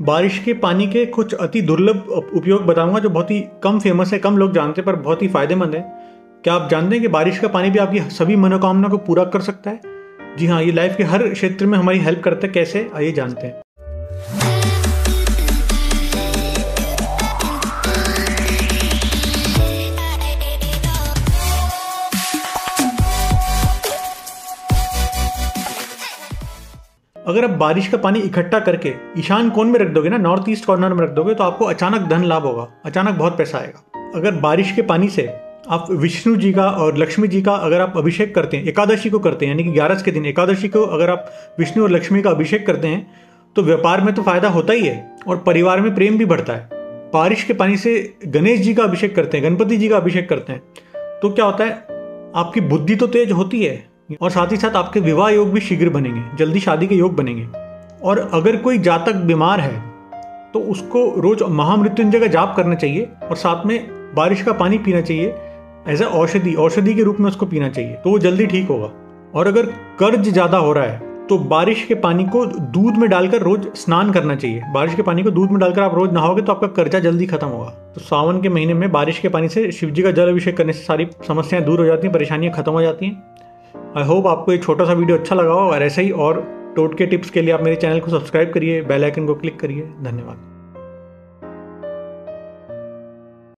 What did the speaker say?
बारिश के पानी के कुछ अति दुर्लभ उपयोग बताऊँगा, जो बहुत ही कम फ़ेमस है, कम लोग जानते हैं, पर बहुत ही फ़ायदेमंद है। क्या आप जानते हैं कि बारिश का पानी भी आपकी सभी मनोकामना को पूरा कर सकता है? जी हाँ ये लाइफ के हर क्षेत्र में हमारी हेल्प करता है, कैसे? आइए जानते हैं। अगर आप बारिश का पानी इकट्ठा करके ईशान कोण में रख दोगे ना नॉर्थ ईस्ट कॉर्नर में रख दोगे तो आपको अचानक धन लाभ होगा, अचानक बहुत पैसा आएगा। अगर बारिश के पानी से आप विष्णु जी का और लक्ष्मी जी का अगर आप अभिषेक करते हैं, एकादशी को करते हैं, यानी कि ग्यारस के दिन, एकादशी को अगर आप विष्णु और लक्ष्मी का अभिषेक करते हैं तो व्यापार में तो फ़ायदा होता ही है और परिवार में प्रेम भी बढ़ता है। बारिश के पानी से गणेश जी का अभिषेक करते हैं, गणपति जी का अभिषेक करते हैं तो क्या होता है, आपकी बुद्धि तो तेज होती है और साथ ही साथ आपके विवाह योग भी शीघ्र बनेंगे, जल्दी शादी के योग बनेंगे। और अगर कोई जातक बीमार है तो उसको रोज महामृत्युंजय का जाप करना चाहिए और साथ में बारिश का पानी पीना चाहिए एज ए औषधि औषधि के रूप में उसको पीना चाहिए तो वो जल्दी ठीक होगा। और अगर कर्ज ज़्यादा हो रहा है तो बारिश के पानी को दूध में डालकर रोज स्नान करना चाहिए। बारिश के पानी को दूध में डालकर आप रोज नहाओगे तो आपका कर्जा जल्दी खत्म होगा। तो सावन के महीने में बारिश के पानी से शिव जी का जल अभिषेक करने से सारी समस्याएँ दूर हो जाती हैं, परेशानियाँ खत्म हो जाती हैं। आई होप आपको ये छोटा सा वीडियो अच्छा लगा हो, और ऐसे ही और टोटके टिप्स के लिए आप मेरे चैनल को सब्सक्राइब करिए बेल आइकन को क्लिक करिए। धन्यवाद।